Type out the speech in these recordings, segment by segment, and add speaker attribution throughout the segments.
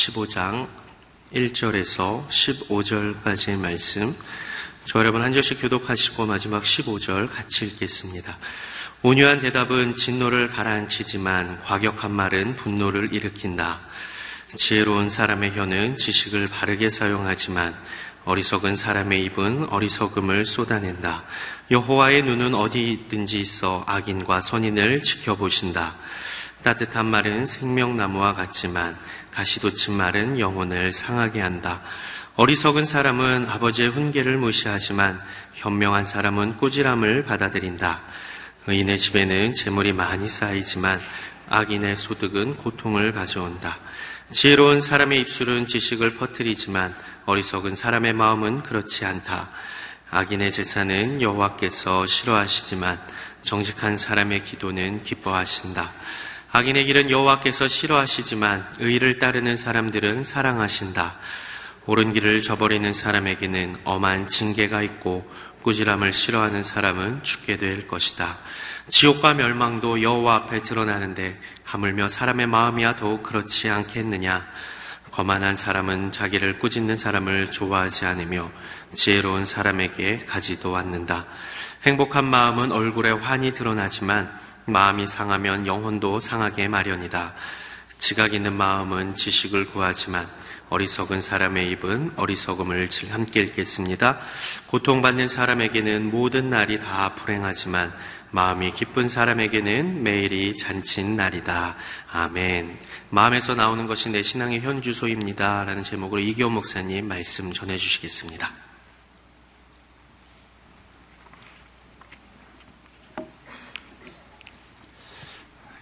Speaker 1: 15장 1절에서 15절까지의 말씀. 저 여러분 한 절씩 교독하시고 마지막 15절 같이 읽겠습니다. 온유한 대답은 진노를 가라앉히지만 과격한 말은 분노를 일으킨다. 지혜로운 사람의 혀는 지식을 바르게 사용하지만 어리석은 사람의 입은 어리석음을 쏟아낸다. 여호와의 눈은 어디 있든지 있어 악인과 선인을 지켜보신다. 따뜻한 말은 생명나무와 같지만 가시돋친 말은 영혼을 상하게 한다. 어리석은 사람은 아버지의 훈계를 무시하지만 현명한 사람은 꾸지람을 받아들인다. 의인의 집에는 재물이 많이 쌓이지만 악인의 소득은 고통을 가져온다. 지혜로운 사람의 입술은 지식을 퍼뜨리지만 어리석은 사람의 마음은 그렇지 않다. 악인의 재산은 여호와께서 싫어하시지만 정직한 사람의 기도는 기뻐하신다. 악인의 길은 여호와께서 싫어하시지만 의를 따르는 사람들은 사랑하신다. 옳은 길을 저버리는 사람에게는 엄한 징계가 있고 꾸지람을 싫어하는 사람은 죽게 될 것이다. 지옥과 멸망도 여호와 앞에 드러나는데 하물며 사람의 마음이야 더욱 그렇지 않겠느냐? 거만한 사람은 자기를 꾸짖는 사람을 좋아하지 않으며 지혜로운 사람에게 가지도 않는다. 행복한 마음은 얼굴에 환히 드러나지만 마음이 상하면 영혼도 상하게 마련이다. 지각 있는 마음은 지식을 구하지만 어리석은 사람의 입은 어리석음을 함께 읽겠습니다. 고통받는 사람에게는 모든 날이 다 불행하지만 마음이 기쁜 사람에게는 매일이 잔친 날이다. 아멘. 마음에서 나오는 것이 내 신앙의 현주소입니다. 라는 제목으로 이기호 목사님 말씀 전해주시겠습니다.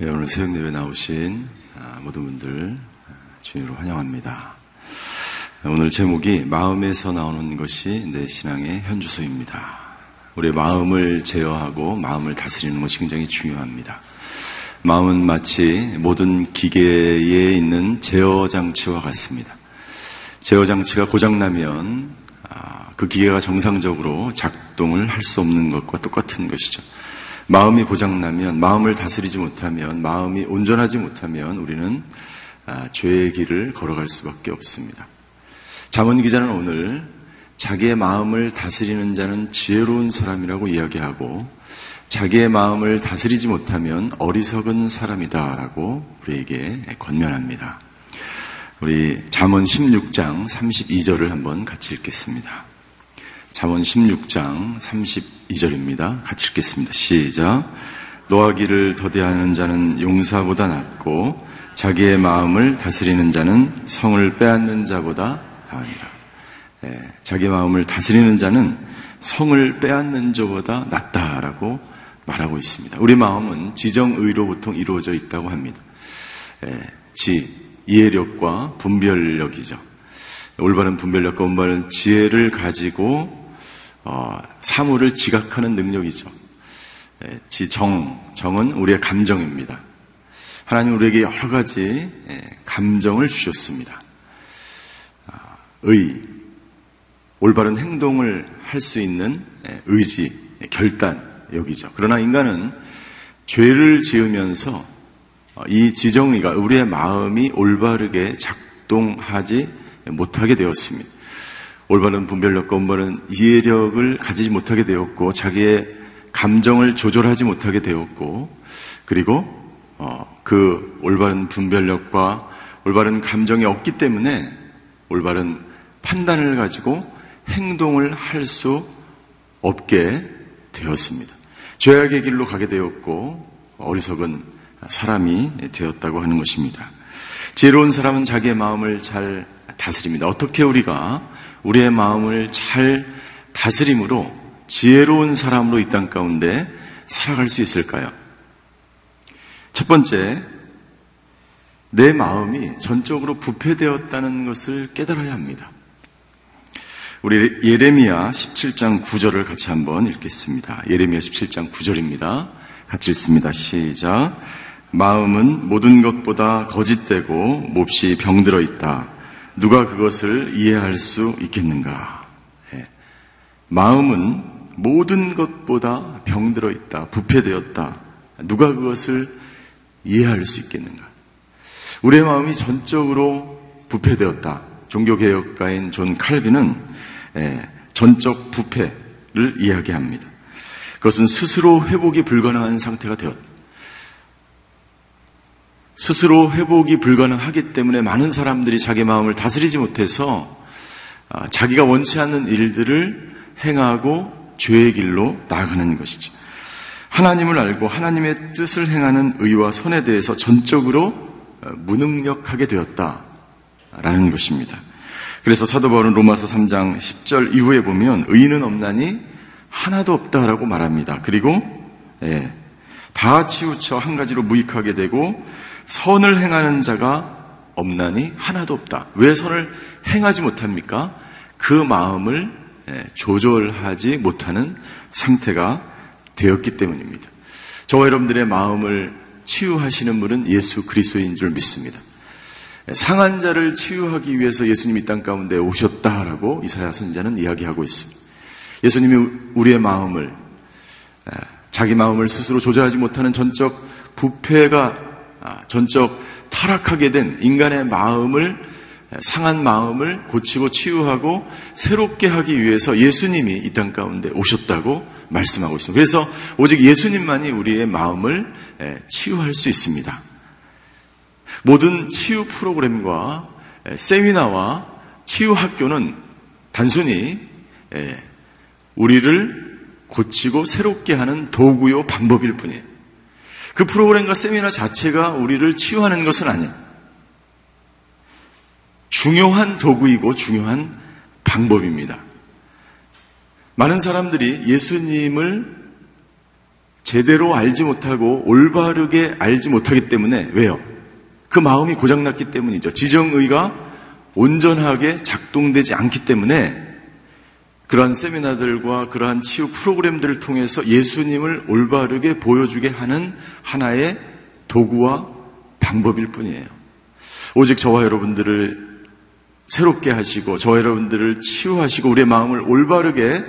Speaker 2: 예, 오늘 새벽 예배 나오신 아, 모든 분들 주님으로 환영합니다. 오늘 제목이 마음에서 나오는 것이 내 신앙의 현주소입니다. 우리의 마음을 제어하고 마음을 다스리는 것이 굉장히 중요합니다. 마음은 마치 모든 기계에 있는 제어 장치와 같습니다. 제어 장치가 고장나면 아, 그 기계가 정상적으로 작동을 할 수 없는 것과 똑같은 것이죠. 마음이 고장나면, 마음을 다스리지 못하면, 마음이 온전하지 못하면 우리는 아, 죄의 길을 걸어갈 수밖에 없습니다. 자문 기자는 오늘 자기의 마음을 다스리는 자는 지혜로운 사람이라고 이야기하고 자기의 마음을 다스리지 못하면 어리석은 사람이다라고 우리에게 권면합니다. 우리 잠언 16장 32절을 한번 같이 읽겠습니다. 잠언 16장 32절입니다. 같이 읽겠습니다. 시작. 노하기를 더디하는 자는 용사보다 낫고 자기의 마음을 다스리는 자는 성을 빼앗는 자보다 다하니라. 예, 자기 마음을 다스리는 자는 성을 빼앗는 자보다 낫다라고 말하고 있습니다. 우리 마음은 지정의로 보통 이루어져 있다고 합니다. 예, 지, 이해력과 분별력이죠. 올바른 분별력과 올바른 지혜를 가지고 어, 사물을 지각하는 능력이죠. 예, 지정, 정은 우리의 감정입니다. 하나님 우리에게 여러 가지 예, 감정을 주셨습니다. 의, 올바른 행동을 할 수 있는 의지, 결단, 여기죠. 그러나 인간은 죄를 지으면서 이 지정의가 우리의 마음이 올바르게 작동하지 못하게 되었습니다. 올바른 분별력과 올바른 이해력을 가지지 못하게 되었고 자기의 감정을 조절하지 못하게 되었고 그리고 어, 그 올바른 분별력과 올바른 감정이 없기 때문에 올바른 판단을 가지고 행동을 할 수 없게 되었습니다. 죄악의 길로 가게 되었고 어리석은 사람이 되었다고 하는 것입니다. 지혜로운 사람은 자기의 마음을 잘 다스립니다. 어떻게 우리가 우리의 마음을 잘 다스림으로 지혜로운 사람으로 이 땅 가운데 살아갈 수 있을까요? 첫 번째, 내 마음이 전적으로 부패되었다는 것을 깨달아야 합니다. 우리 예레미야 17장 9절을 같이 한번 읽겠습니다. 예레미야 17장 9절입니다. 같이 읽습니다. 시작. 마음은 모든 것보다 거짓되고 몹시 병들어 있다. 누가 그것을 이해할 수 있겠는가? 네. 마음은 모든 것보다 병들어 있다. 부패되었다. 누가 그것을 이해할 수 있겠는가? 우리의 마음이 전적으로 부패되었다. 종교개혁가인 존 칼빈은 예, 전적 부패를 이야기합니다. 그것은 스스로 회복이 불가능한 상태가 되었다. 스스로 회복이 불가능하기 때문에 많은 사람들이 자기 마음을 다스리지 못해서 아, 자기가 원치 않는 일들을 행하고 죄의 길로 나아가는 것이죠. 하나님을 알고 하나님의 뜻을 행하는 의와 선에 대해서 전적으로 어, 무능력하게 되었다라는 것입니다. 그래서 사도 바울은 로마서 3장 10절 이후에 보면 의인은 없나니 하나도 없다라고 말합니다. 그리고 예, 다 치우쳐 한 가지로 무익하게 되고 선을 행하는 자가 없나니 하나도 없다. 왜 선을 행하지 못합니까? 그 마음을 예, 조절하지 못하는 상태가 되었기 때문입니다. 저와 여러분들의 마음을 치유하시는 분은 예수 그리스도인 줄 믿습니다. 예, 상한 자를 치유하기 위해서 예수님이 땅 가운데 오셨다라고 이사야 선자는 이야기하고 있습니다. 예수님이 우리의 마음을 예, 자기 마음을 스스로 조절하지 못하는 전적 부패가 아, 전적 타락하게 된 인간의 마음을 상한 마음을 고치고 치유하고 새롭게 하기 위해서 예수님이 이 땅 가운데 오셨다고 말씀하고 있습니다. 그래서 오직 예수님만이 우리의 마음을 치유할 수 있습니다. 모든 치유 프로그램과 세미나와 치유 학교는 단순히 우리를 고치고 새롭게 하는 도구요 방법일 뿐이에요. 그 프로그램과 세미나 자체가 우리를 치유하는 것은 아니에요. 중요한 도구이고 중요한 방법입니다. 많은 사람들이 예수님을 제대로 알지 못하고 올바르게 알지 못하기 때문에 왜요? 그 마음이 고장났기 때문이죠. 지정의가 온전하게 작동되지 않기 때문에 그러한 세미나들과 그러한 치유 프로그램들을 통해서 예수님을 올바르게 보여주게 하는 하나의 도구와 방법일 뿐이에요. 오직 저와 여러분들을 새롭게 하시고 저와 여러분들을 치유하시고 우리의 마음을 올바르게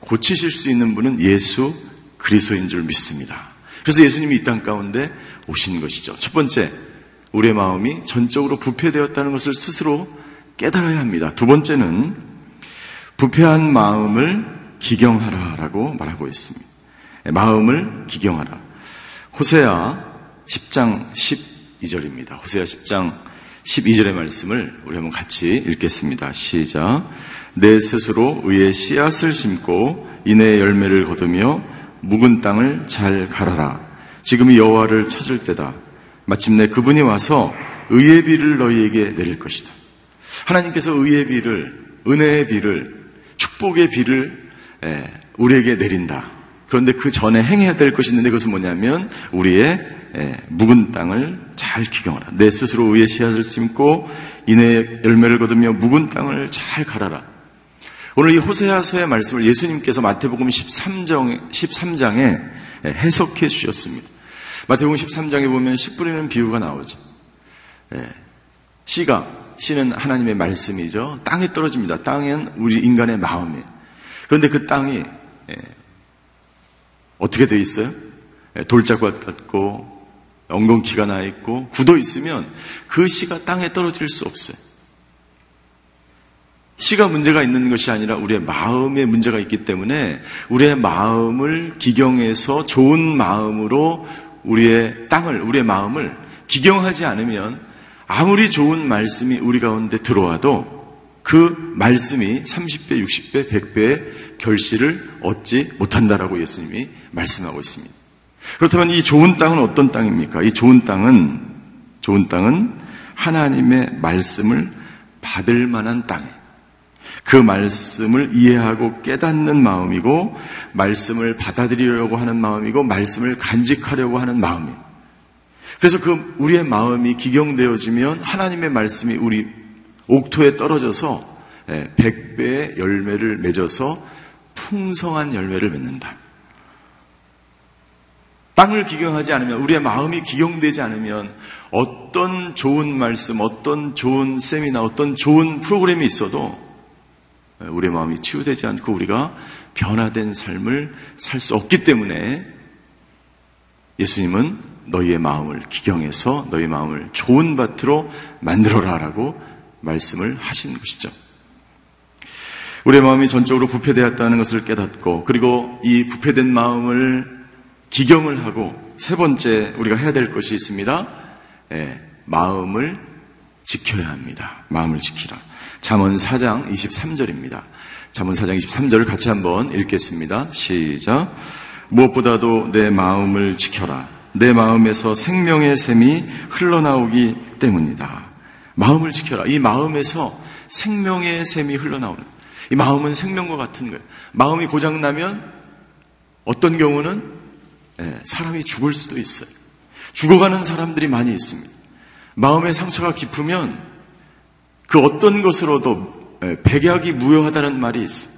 Speaker 2: 고치실 수 있는 분은 예수 그리스도인 줄 믿습니다. 그래서 예수님이 이 땅 가운데 오신 것이죠. 첫 번째, 우리의 마음이 전적으로 부패되었다는 것을 스스로 깨달아야 합니다. 두 번째는 부패한 마음을 기경하라라고 말하고 있습니다. 마음을 기경하라. 호세아 10장 12절입니다. 호세아 10장 12절의 말씀을 우리 한번 같이 읽겠습니다. 시작. 내 스스로 의의 씨앗을 심고 이내 열매를 거두며 묵은 땅을 잘 갈아라. 지금이 여호와를 찾을 때다. 마침내 그분이 와서 의의 비를 너희에게 내릴 것이다. 하나님께서 의의 비를 은혜의 비를 축복의 비를 우리에게 내린다. 그런데 그 전에 행해야 될 것이 있는데 그것은 뭐냐면 우리의 묵은 땅을 잘 기경하라. 내 스스로 의의 씨앗을 심고 이내 열매를 거두며 묵은 땅을 잘 갈아라. 오늘 이 호세아서의 말씀을 예수님께서 마태복음 13장, 13장에 해석해 주셨습니다. 마태복음 13장에 보면 씨 뿌리는 비유가 나오죠. 씨가 씨는 하나님의 말씀이죠. 땅에 떨어집니다. 땅은 우리 인간의 마음이에요. 그런데 그 땅이 예, 어떻게 되어 있어요? 예, 돌자국 같고 엉겅퀴가 나 있고 굳어 있으면 그 씨가 땅에 떨어질 수 없어요. 씨가 문제가 있는 것이 아니라 우리의 마음에 문제가 있기 때문에 우리의 마음을 기경해서 좋은 마음으로 우리의 땅을, 우리의 마음을 기경하지 않으면 아무리 좋은 말씀이 우리 가운데 들어와도 그 말씀이 30배, 60배, 100배의 결실을 얻지 못한다라고 예수님이 말씀하고 있습니다. 그렇다면 이 좋은 땅은 어떤 땅입니까? 이 좋은 땅은, 좋은 땅은 하나님의 말씀을 받을 만한 땅이에요. 그 말씀을 이해하고 깨닫는 마음이고, 말씀을 받아들이려고 하는 마음이고, 말씀을 간직하려고 하는 마음이에요. 그래서 그 우리의 마음이 기경되어지면 하나님의 말씀이 우리 옥토에 떨어져서 예, 백배의 열매를 맺어서 풍성한 열매를 맺는다. 땅을 기경하지 않으면 우리의 마음이 기경되지 않으면 어떤 좋은 말씀, 어떤 좋은 세미나, 어떤 좋은 프로그램이 있어도 예, 우리의 마음이 치유되지 않고 우리가 변화된 삶을 살 수 없기 때문에 예수님은 너희의 마음을 기경해서 너희 마음을 좋은 밭으로 만들어라라고 말씀을 하신 것이죠. 우리의 마음이 전적으로 부패되었다는 것을 깨닫고 그리고 이 부패된 마음을 기경을 하고 세 번째 우리가 해야 될 것이 있습니다. 예, 마음을 지켜야 합니다. 마음을 지키라. 잠언 4장 23절입니다. 잠언 4장 23절을 같이 한번 읽겠습니다. 시작. 무엇보다도 내 마음을 지켜라. 내 마음에서 생명의 샘이 흘러나오기 때문이다. 마음을 지켜라. 이 마음에서 생명의 샘이 흘러나오는. 이 마음은 생명과 같은 거예요. 마음이 고장나면 어떤 경우는 예, 사람이 죽을 수도 있어요. 죽어가는 사람들이 많이 있습니다. 마음의 상처가 깊으면 그 어떤 것으로도 예, 백약이 무효하다는 말이 있어요.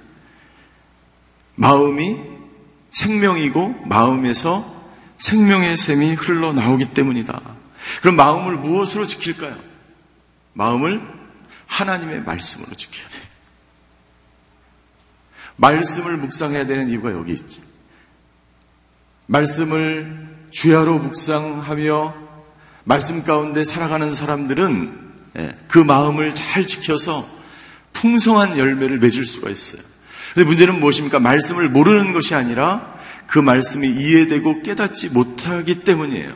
Speaker 2: 마음이 생명이고 마음에서 생명의 샘이 흘러나오기 때문이다. 그럼 마음을 무엇으로 지킬까요? 마음을 하나님의 말씀으로 지켜야 돼요. 말씀을 묵상해야 되는 이유가 여기 있지. 말씀을 주야로 묵상하며 말씀 가운데 살아가는 사람들은 예, 그 마음을 잘 지켜서 풍성한 열매를 맺을 수가 있어요. 근데 문제는 무엇입니까? 말씀을 모르는 것이 아니라 그 말씀이 이해되고 깨닫지 못하기 때문이에요.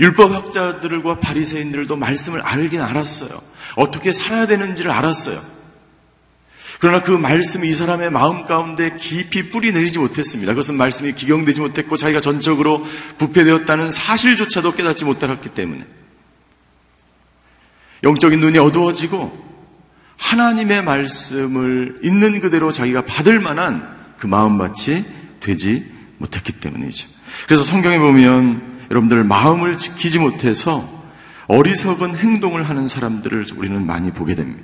Speaker 2: 율법학자들과 바리새인들도 말씀을 알긴 알았어요. 어떻게 살아야 되는지를 알았어요. 그러나 그 말씀이 이 사람의 마음 가운데 깊이 뿌리 내리지 못했습니다. 그것은 말씀이 기경되지 못했고 자기가 전적으로 부패되었다는 사실조차도 깨닫지 못하았기 때문에 영적인 눈이 어두워지고 하나님의 말씀을 있는 그대로 자기가 받을 만한 그 마음밭이 되지 못했기 때문이죠. 그래서 성경에 보면 여러분들 마음을 지키지 못해서 어리석은 행동을 하는 사람들을 우리는 많이 보게 됩니다.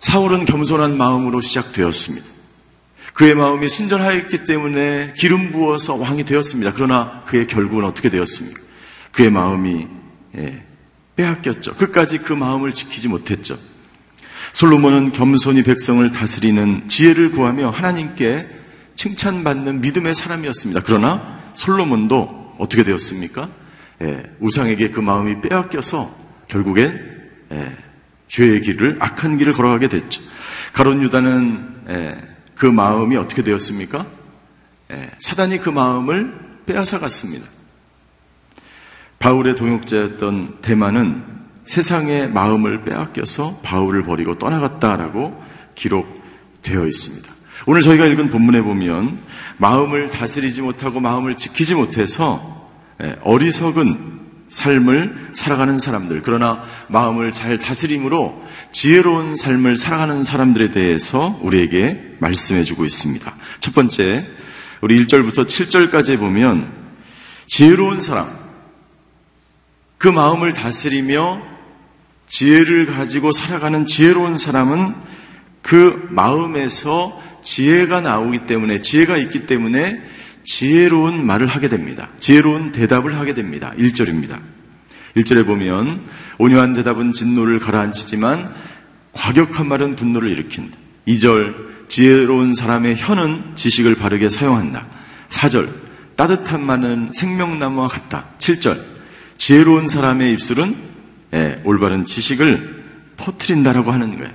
Speaker 2: 사울은 겸손한 마음으로 시작되었습니다. 그의 마음이 순전하였기 때문에 기름 부어서 왕이 되었습니다. 그러나 그의 결국은 어떻게 되었습니까? 그의 마음이 예, 빼앗겼죠. 끝까지 그 마음을 지키지 못했죠. 솔로몬은 겸손히 백성을 다스리는 지혜를 구하며 하나님께 칭찬받는 믿음의 사람이었습니다. 그러나 솔로몬도 어떻게 되었습니까? 예, 우상에게 그 마음이 빼앗겨서 결국엔 예, 죄의 길을 악한 길을 걸어가게 됐죠. 가론 유다는 예, 그 마음이 어떻게 되었습니까? 예, 사단이 그 마음을 빼앗아 갔습니다. 바울의 동역자였던 대만은 세상의 마음을 빼앗겨서 바울을 버리고 떠나갔다라고 기록되어 있습니다. 오늘 저희가 읽은 본문에 보면 마음을 다스리지 못하고 마음을 지키지 못해서 예, 어리석은 삶을 살아가는 사람들, 그러나 마음을 잘 다스림으로 지혜로운 삶을 살아가는 사람들에 대해서 우리에게 말씀해 주고 있습니다. 첫 번째, 우리 1절부터 7절까지 보면 지혜로운 사람, 그 마음을 다스리며 지혜를 가지고 살아가는 지혜로운 사람은 그 마음에서 지혜가 나오기 때문에, 지혜가 있기 때문에 지혜로운 말을 하게 됩니다. 지혜로운 대답을 하게 됩니다. 1절입니다. 1절에 보면 온유한 대답은 진노를 가라앉히지만 과격한 말은 분노를 일으킨다. 2절 지혜로운 사람의 혀는 지식을 바르게 사용한다. 4절 따뜻한 말은 생명나무와 같다. 7절 지혜로운 사람의 입술은 예, 올바른 지식을 퍼트린다라고 하는 거예요.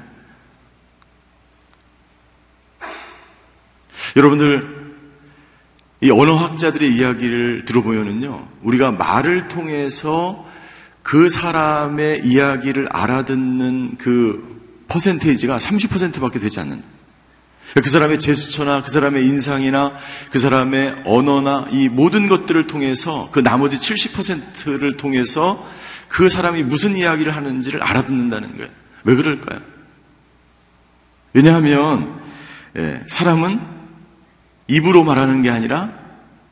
Speaker 2: 여러분들 이 언어학자들의 이야기를 들어보면은요, 우리가 말을 통해서 그 사람의 이야기를 알아듣는 그 퍼센테이지가 30%밖에 되지 않는다. 그 사람의 제스처나 그 사람의 인상이나 그 사람의 언어나 이 모든 것들을 통해서 그 나머지 70%를 통해서 그 사람이 무슨 이야기를 하는지를 알아듣는다는 거예요. 왜 그럴까요? 왜냐하면 예, 사람은 입으로 말하는 게 아니라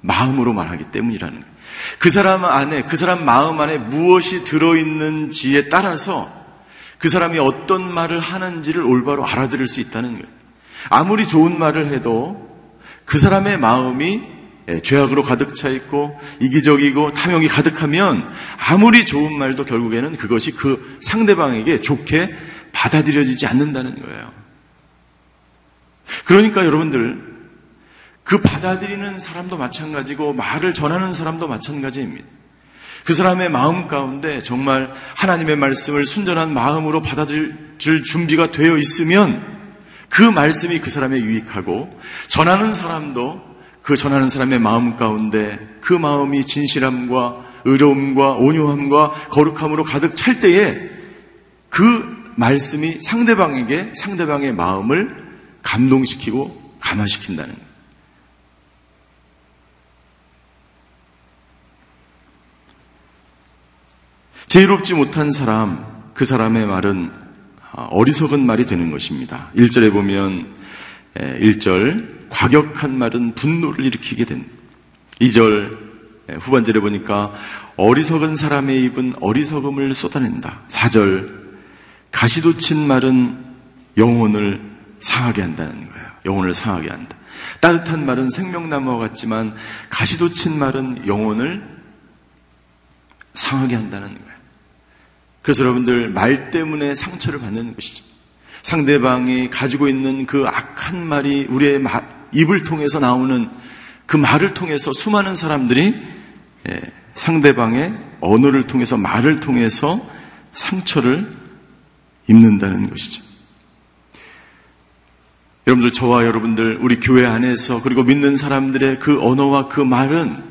Speaker 2: 마음으로 말하기 때문이라는 거예요. 그 사람 안에, 그 사람 마음 안에 무엇이 들어있는지에 따라서 그 사람이 어떤 말을 하는지를 올바로 알아들을 수 있다는 거예요. 아무리 좋은 말을 해도 그 사람의 마음이 예, 죄악으로 가득 차 있고 이기적이고 탐욕이 가득하면 아무리 좋은 말도 결국에는 그것이 그 상대방에게 좋게 받아들여지지 않는다는 거예요. 그러니까 여러분들 그 받아들이는 사람도 마찬가지고 말을 전하는 사람도 마찬가지입니다. 그 사람의 마음 가운데 정말 하나님의 말씀을 순전한 마음으로 받아줄 준비가 되어 있으면 그 말씀이 그 사람에 유익하고 전하는 사람도 그 전하는 사람의 마음 가운데 그 마음이 진실함과 의로움과 온유함과 거룩함으로 가득 찰 때에 그 말씀이 상대방에게 상대방의 마음을 감동시키고 감화시킨다는 거예요. 지혜롭지 못한 사람, 그 사람의 말은 어리석은 말이 되는 것입니다. 1절에 보면 1절 과격한 말은 분노를 일으키게 된 2절 후반절에 보니까 어리석은 사람의 입은 어리석음을 쏟아낸다. 4절 가시돋친 말은 영혼을 상하게 한다는 거예요. 영혼을 상하게 한다. 따뜻한 말은 생명나무와 같지만 가시돋친 말은 영혼을 상하게 한다는 거예요. 그래서 여러분들 말 때문에 상처를 받는 것이죠. 상대방이 가지고 있는 그 악한 말이 우리의 입을 통해서 나오는 그 말을 통해서 수많은 사람들이 예, 상대방의 언어를 통해서 말을 통해서 상처를 입는다는 것이죠. 여러분들 저와 여러분들 우리 교회 안에서 그리고 믿는 사람들의 그 언어와 그 말은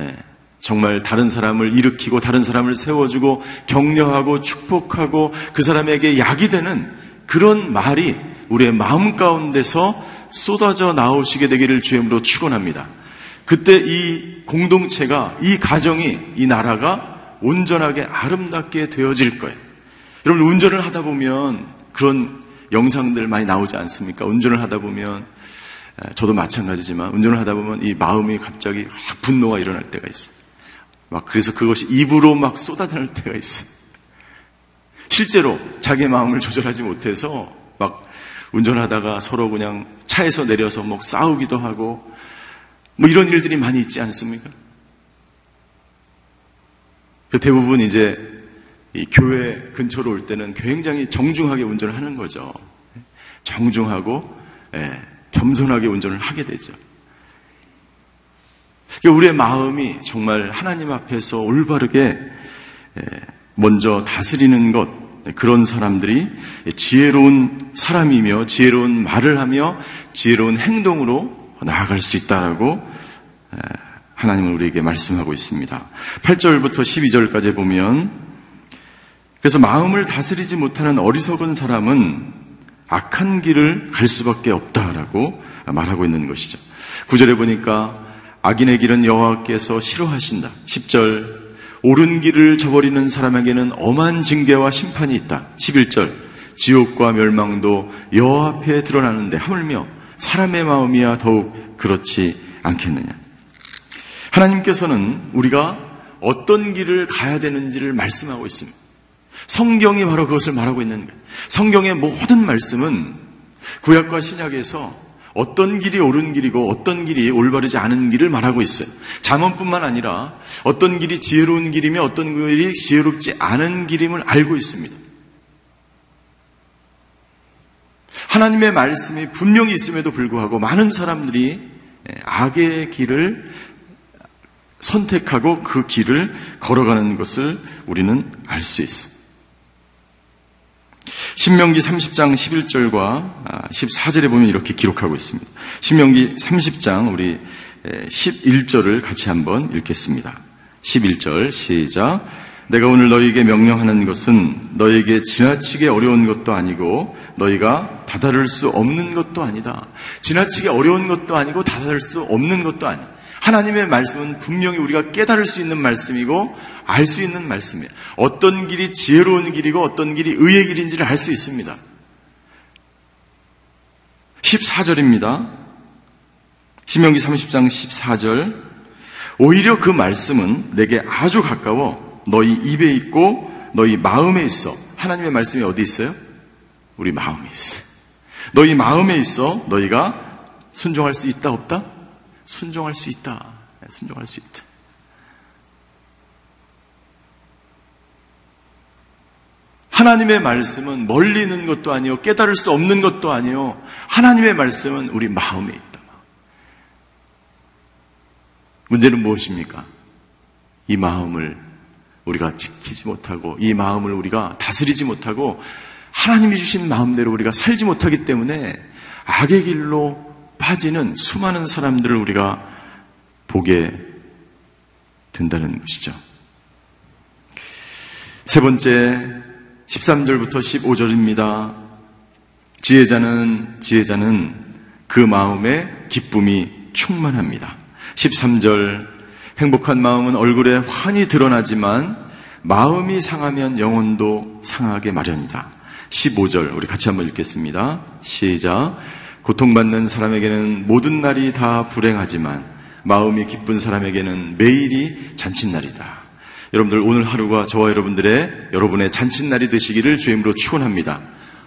Speaker 2: 예, 정말 다른 사람을 일으키고 다른 사람을 세워주고 격려하고 축복하고 그 사람에게 약이 되는 그런 말이 우리의 마음 가운데서 쏟아져 나오시게 되기를 주임으로 축원합니다. 그때 이 공동체가 이 가정이 이 나라가 온전하게 아름답게 되어질 거예요. 여러분 운전을 하다 보면 그런 영상들 많이 나오지 않습니까? 운전을 하다 보면 저도 마찬가지지만 운전을 하다 보면 이 마음이 갑자기 확 분노가 일어날 때가 있어요. 막 그래서 그것이 입으로 막 쏟아낼 때가 있어요. 실제로 자기 마음을 조절하지 못해서 막 운전하다가 서로 그냥 차에서 내려서 뭐 싸우기도 하고 뭐 이런 일들이 많이 있지 않습니까? 대부분 이제 이 교회 근처로 올 때는 굉장히 정중하게 운전을 하는 거죠. 정중하고 예, 겸손하게 운전을 하게 되죠. 그러니까 우리의 마음이 정말 하나님 앞에서 올바르게 먼저 다스리는 것, 그런 사람들이 지혜로운 사람이며 지혜로운 말을 하며 지혜로운 행동으로 나아갈 수 있다라고 하나님은 우리에게 말씀하고 있습니다. 8절부터 12절까지 보면 그래서 마음을 다스리지 못하는 어리석은 사람은 악한 길을 갈 수밖에 없다라고 말하고 있는 것이죠. 9절에 보니까 악인의 길은 여호와께서 싫어하신다. 10절 옳은 길을 저버리는 사람에게는 엄한 징계와 심판이 있다. 11절 지옥과 멸망도 여호와 앞에 드러나는데 하물며 사람의 마음이야 더욱 그렇지 않겠느냐. 하나님께서는 우리가 어떤 길을 가야 되는지를 말씀하고 있습니다. 성경이 바로 그것을 말하고 있는 거예요. 성경의 모든 말씀은 구약과 신약에서 어떤 길이 옳은 길이고 어떤 길이 올바르지 않은 길을 말하고 있어요. 잠언뿐만 아니라 어떤 길이 지혜로운 길이며 어떤 길이 지혜롭지 않은 길임을 알고 있습니다. 하나님의 말씀이 분명히 있음에도 불구하고 많은 사람들이 악의 길을 선택하고 그 길을 걸어가는 것을 우리는 알 수 있어요. 신명기 30장 11절과 14절에 보면 이렇게 기록하고 있습니다. 신명기 30장 우리 11절을 같이 한번 읽겠습니다. 11절 시작. 내가 오늘 너희에게 명령하는 것은 너희에게 지나치게 어려운 것도 아니고 너희가 다다를 수 없는 것도 아니다. 지나치게 어려운 것도 아니고 다다를 수 없는 것도 아니다. 하나님의 말씀은 분명히 우리가 깨달을 수 있는 말씀이고 알 수 있는 말씀이에요. 어떤 길이 지혜로운 길이고 어떤 길이 의의 길인지를 알 수 있습니다. 14절입니다. 신명기 30장 14절. 오히려 그 말씀은 내게 아주 가까워 너희 입에 있고 너희 마음에 있어. 하나님의 말씀이 어디 있어요? 우리 마음에 있어요. 너희 마음에 있어 너희가 순종할 수 있다 없다? 순종할 수 있다. 네, 순종할 수 있다. 하나님의 말씀은 멀리 있는 것도 아니요. 깨달을 수 없는 것도 아니요. 하나님의 말씀은 우리 마음에 있다. 문제는 무엇입니까? 이 마음을 우리가 지키지 못하고 이 마음을 우리가 다스리지 못하고 하나님이 주신 마음대로 우리가 살지 못하기 때문에 악의 길로 빠지는 수많은 사람들을 우리가 보게 된다는 것이죠. 세 번째 13절부터 15절입니다. 지혜자는 지혜자는 그 마음에 기쁨이 충만합니다. 13절 행복한 마음은 얼굴에 환히 드러나지만 마음이 상하면 영혼도 상하게 마련이다. 15절 우리 같이 한번 읽겠습니다. 시작. 고통받는 사람에게는 모든 날이 다 불행하지만 마음이 기쁜 사람에게는 매일이 잔칫날이다. 여러분들 오늘 하루가 저와 여러분들의 여러분의 잔칫날이 되시기를 주임으로 축원합니다.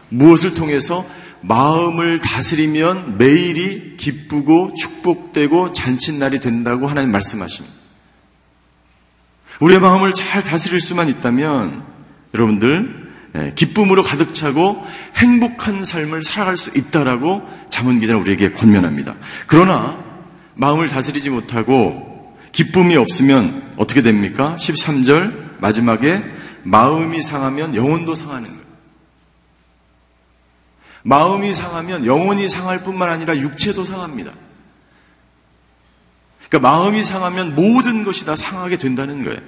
Speaker 2: 무엇을 통해서 마음을 다스리면 매일이 기쁘고 축복되고 잔칫날이 된다고 하나님 말씀하십니다. 우리의 마음을 잘 다스릴 수만 있다면 여러분들 예, 기쁨으로 가득 차고 행복한 삶을 살아갈 수 있다라고 자문 기자는 우리에게 권면합니다. 그러나 마음을 다스리지 못하고 기쁨이 없으면 어떻게 됩니까? 13절 마지막에 마음이 상하면 영혼도 상하는. 마음이 상하면 영혼이 상할 뿐만 아니라 육체도 상합니다. 그러니까 마음이 상하면 모든 것이 다 상하게 된다는 거예요.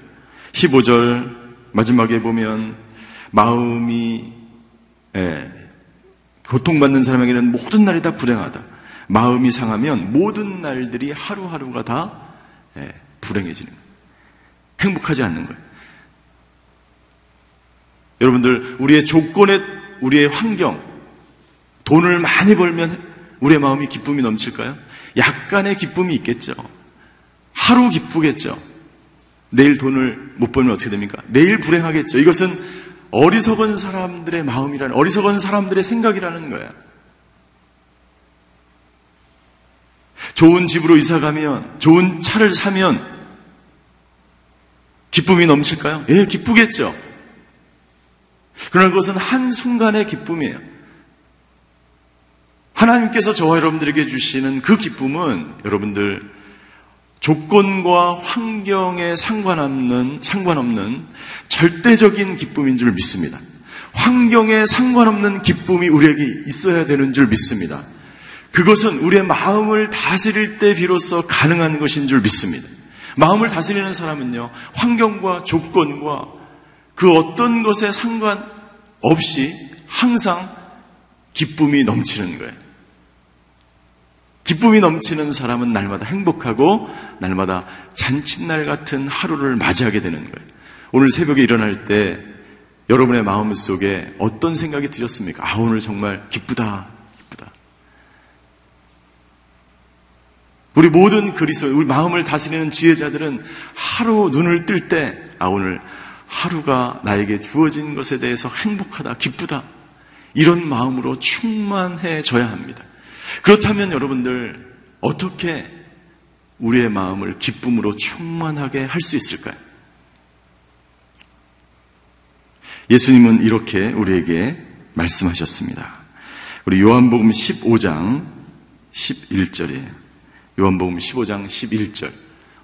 Speaker 2: 15절 마지막에 보면 마음이 예, 고통받는 사람에게는 모든 날이 다 불행하다. 마음이 상하면 모든 날들이 하루하루가 다 예, 불행해지는 거예요. 행복하지 않는 거예요. 여러분들 우리의 조건에 우리의 환경 돈을 많이 벌면 우리의 마음이 기쁨이 넘칠까요? 약간의 기쁨이 있겠죠. 하루 기쁘겠죠. 내일 돈을 못 벌면 어떻게 됩니까? 내일 불행하겠죠. 이것은 어리석은 사람들의 마음이라는, 어리석은 사람들의 생각이라는 거예요. 좋은 집으로 이사 가면, 좋은 차를 사면, 기쁨이 넘칠까요? 예, 기쁘겠죠. 그러나 그것은 한순간의 기쁨이에요. 하나님께서 저와 여러분들에게 주시는 그 기쁨은 여러분들 조건과 환경에 상관없는, 상관없는 절대적인 기쁨인 줄 믿습니다. 환경에 상관없는 기쁨이 우리에게 있어야 되는 줄 믿습니다. 그것은 우리의 마음을 다스릴 때 비로소 가능한 것인 줄 믿습니다. 마음을 다스리는 사람은요, 환경과 조건과 그 어떤 것에 상관없이 항상 기쁨이 넘치는 거예요. 기쁨이 넘치는 사람은 날마다 행복하고 날마다 잔칫날 같은 하루를 맞이하게 되는 거예요. 오늘 새벽에 일어날 때 여러분의 마음 속에 어떤 생각이 드셨습니까? 아, 오늘 정말 기쁘다. 우리 모든 그리스도, 우리 마음을 다스리는 지혜자들은 하루 눈을 뜰 때, 아, 오늘 하루가 나에게 주어진 것에 대해서 행복하다, 기쁘다. 이런 마음으로 충만해져야 합니다. 그렇다면 여러분들 어떻게 우리의 마음을 기쁨으로 충만하게 할 수 있을까요? 예수님은 이렇게 우리에게 말씀하셨습니다. 우리 요한복음 15장 11절에 요한복음 15장 11절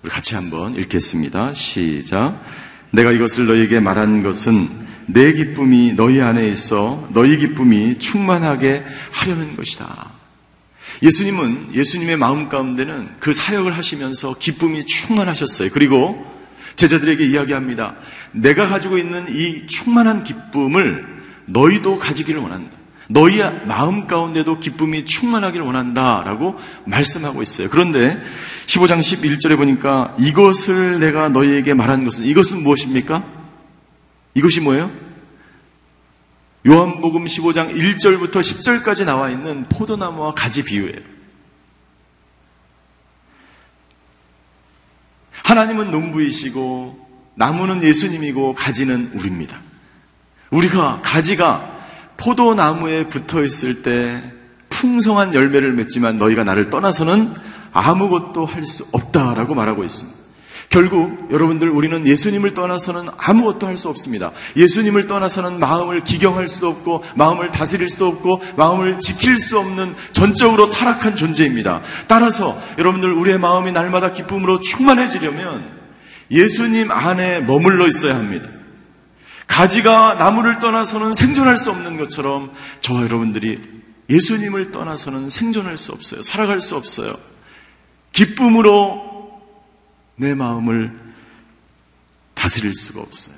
Speaker 2: 우리 같이 한번 읽겠습니다. 시작. 내가 이것을 너희에게 말한 것은 내 기쁨이 너희 안에 있어 너희 기쁨이 충만하게 하려는 것이다. 예수님은 예수님의 마음 가운데는 그 사역을 하시면서 기쁨이 충만하셨어요. 그리고 제자들에게 이야기합니다. 내가 가지고 있는 이 충만한 기쁨을 너희도 가지기를 원한다. 너희의 마음 가운데도 기쁨이 충만하기를 원한다. 라고 말씀하고 있어요. 그런데 15장 11절에 보니까 이것을 내가 너희에게 말한 것은 이것은 무엇입니까? 이것이 뭐예요? 요한복음 15장 1절부터 10절까지 나와 있는 포도나무와 가지 비유예요. 하나님은 농부이시고 나무는 예수님이고 가지는 우리입니다. 우리가 가지가 포도나무에 붙어 있을 때 풍성한 열매를 맺지만 너희가 나를 떠나서는 아무것도 할 수 없다라고 말하고 있습니다. 결국 여러분들 우리는 예수님을 떠나서는 아무것도 할 수 없습니다. 예수님을 떠나서는 마음을 기경할 수도 없고 마음을 다스릴 수도 없고 마음을 지킬 수 없는 전적으로 타락한 존재입니다. 따라서 여러분들 우리의 마음이 날마다 기쁨으로 충만해지려면 예수님 안에 머물러 있어야 합니다. 가지가 나무를 떠나서는 생존할 수 없는 것처럼 저와 여러분들이 예수님을 떠나서는 생존할 수 없어요. 살아갈 수 없어요. 기쁨으로 내 마음을 다스릴 수가 없어요.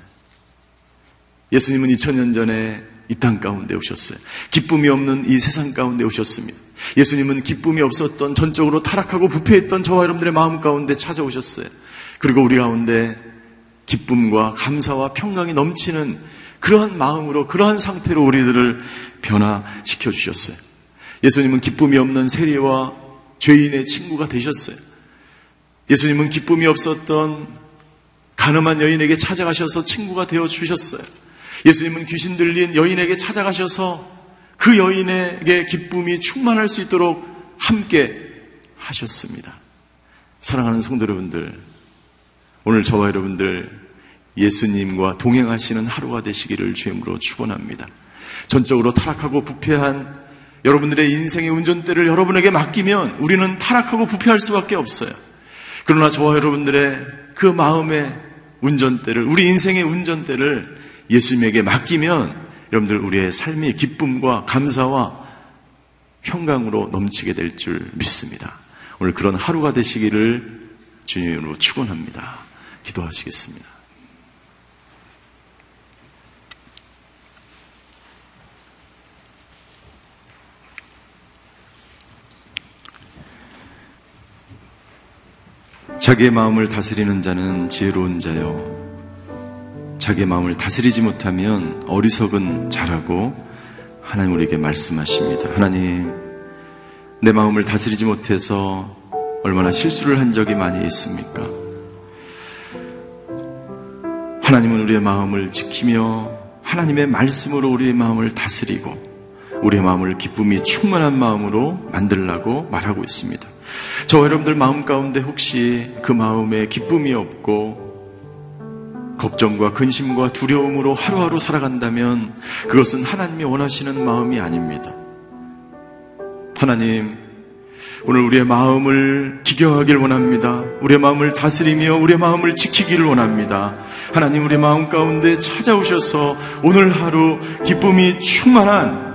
Speaker 2: 예수님은 2000년 전에 이 땅 가운데 오셨어요. 기쁨이 없는 이 세상 가운데 오셨습니다. 예수님은 기쁨이 없었던 전적으로 타락하고 부패했던 저와 여러분들의 마음 가운데 찾아오셨어요. 그리고 우리 가운데 기쁨과 감사와 평강이 넘치는 그러한 마음으로 그러한 상태로 우리들을 변화시켜 주셨어요. 예수님은 기쁨이 없는 세리와 죄인의 친구가 되셨어요. 예수님은 기쁨이 없었던 가늠한 여인에게 찾아가셔서 친구가 되어 주셨어요. 예수님은 귀신 들린 여인에게 찾아가셔서 그 여인에게 기쁨이 충만할 수 있도록 함께 하셨습니다. 사랑하는 성도 여러분들, 오늘 저와 여러분들 예수님과 동행하시는 하루가 되시기를 주임으로 축원합니다. 전적으로 타락하고 부패한 여러분들의 인생의 운전대를 여러분에게 맡기면 우리는 타락하고 부패할 수밖에 없어요. 그러나 저와 여러분들의 그 마음의 운전대를 우리 인생의 운전대를 예수님에게 맡기면 여러분들 우리의 삶이 기쁨과 감사와 평강으로 넘치게 될 줄 믿습니다. 오늘 그런 하루가 되시기를 주님으로 축원합니다. 기도하시겠습니다. 자기의 마음을 다스리는 자는 지혜로운 자요. 자기의 마음을 다스리지 못하면 어리석은 자라고 하나님 우리에게 말씀하십니다. 하나님, 내 마음을 다스리지 못해서 얼마나 실수를 한 적이 많이 있습니까? 하나님은 우리의 마음을 지키며 하나님의 말씀으로 우리의 마음을 다스리고 우리의 마음을 기쁨이 충만한 마음으로 만들라고 말하고 있습니다. 저 여러분들 마음 가운데 혹시 그 마음에 기쁨이 없고 걱정과 근심과 두려움으로 하루하루 살아간다면 그것은 하나님이 원하시는 마음이 아닙니다. 하나님, 오늘 우리의 마음을 기경하길 원합니다. 우리의 마음을 다스리며 우리의 마음을 지키기를 원합니다. 하나님 우리의 마음 가운데 찾아오셔서 오늘 하루 기쁨이 충만한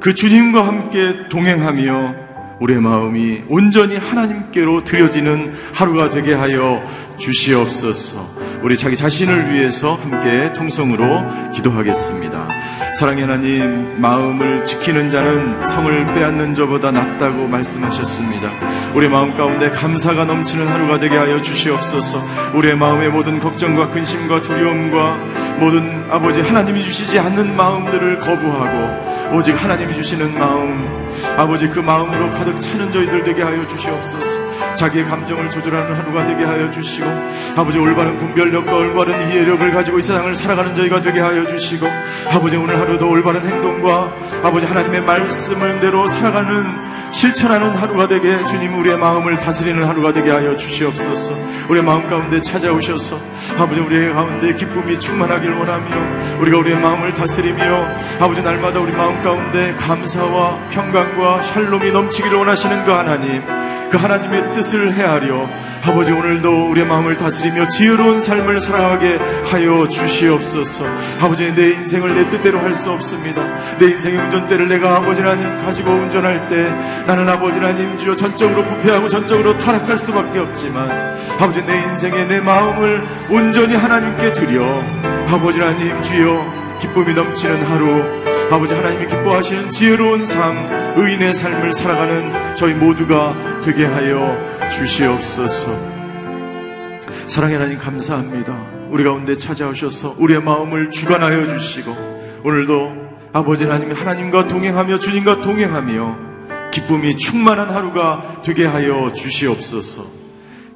Speaker 2: 그 주님과 함께 동행하며 우리의 마음이 온전히 하나님께로 드려지는 하루가 되게 하여 주시옵소서. 우리 자기 자신을 위해서 함께 통성으로 기도하겠습니다. 사랑의 하나님, 마음을 지키는 자는 성을 빼앗는 자보다 낫다고 말씀하셨습니다. 우리 마음 가운데 감사가 넘치는 하루가 되게 하여 주시옵소서. 우리의 마음의 모든 걱정과 근심과 두려움과 모든 아버지 하나님이 주시지 않는 마음들을 거부하고 오직 하나님이 주시는 마음, 아버지 그 마음으로 가득 차는 저희들 되게 하여 주시옵소서. 자기의 감정을 조절하는 하루가 되게 하여 주시고 아버지 올바른 분별력과 올바른 이해력을 가지고 이 세상을 살아가는 저희가 되게 하여 주시고 아버지 오늘 하루도 올바른 행동과 아버지 하나님의 말씀을 대로 살아가는 실천하는 하루가 되게 주님 우리의 마음을 다스리는 하루가 되게 하여 주시옵소서. 우리의 마음 가운데 찾아오셔서 아버지 우리의 가운데 기쁨이 충만하길 원하며 우리가 우리의 마음을 다스리며 아버지 날마다 우리 마음 가운데 감사와 평강과 샬롬이 넘치기를 원하시는 그 하나님 그 하나님의 뜻을 헤아려 아버지 오늘도 우리의 마음을 다스리며 지혜로운 삶을 살아가게 하여 주시옵소서. 아버지 내 인생을 내 뜻대로 할 수 없습니다. 내 인생의 운전대를 내가 아버지 하나님 가지고 운전할 때 나는 아버지 하나님 주여 전적으로 부패하고 전적으로 타락할 수밖에 없지만 아버지 내 인생에 내 마음을 온전히 하나님께 드려 아버지 하나님 주여 기쁨이 넘치는 하루 아버지 하나님이 기뻐하시는 지혜로운 삶 의인의 삶을 살아가는 저희 모두가 되게 하여 주시옵소서. 사랑의 하나님 감사합니다. 우리 가운데 찾아오셔서 우리의 마음을 주관하여 주시고 오늘도 아버지 하나님 하나님과 동행하며 주님과 동행하며 기쁨이 충만한 하루가 되게 하여 주시옵소서.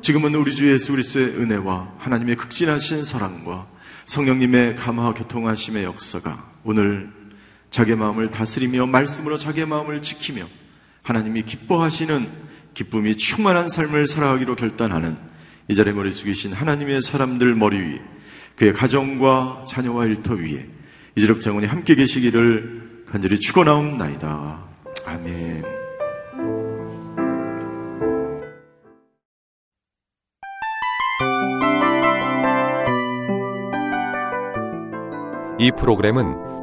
Speaker 2: 지금은 우리 주 예수 그리스도의 은혜와 하나님의 극진하신 사랑과 성령님의 감화 교통하심의 역사가 오늘 자기 마음을 다스리며 말씀으로 자기 마음을 지키며 하나님이 기뻐하시는 기쁨이 충만한 삶을 살아가기로 결단하는 이 자리에 머리 숙이신 하나님의 사람들 머리 위에 그의 가정과 자녀와 일터 위에 이재록 장군이 함께 계시기를 간절히 축원하옵나이다. 아멘.
Speaker 3: 이 프로그램은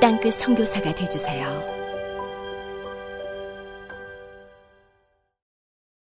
Speaker 4: 땅끝 성교사가 되주세요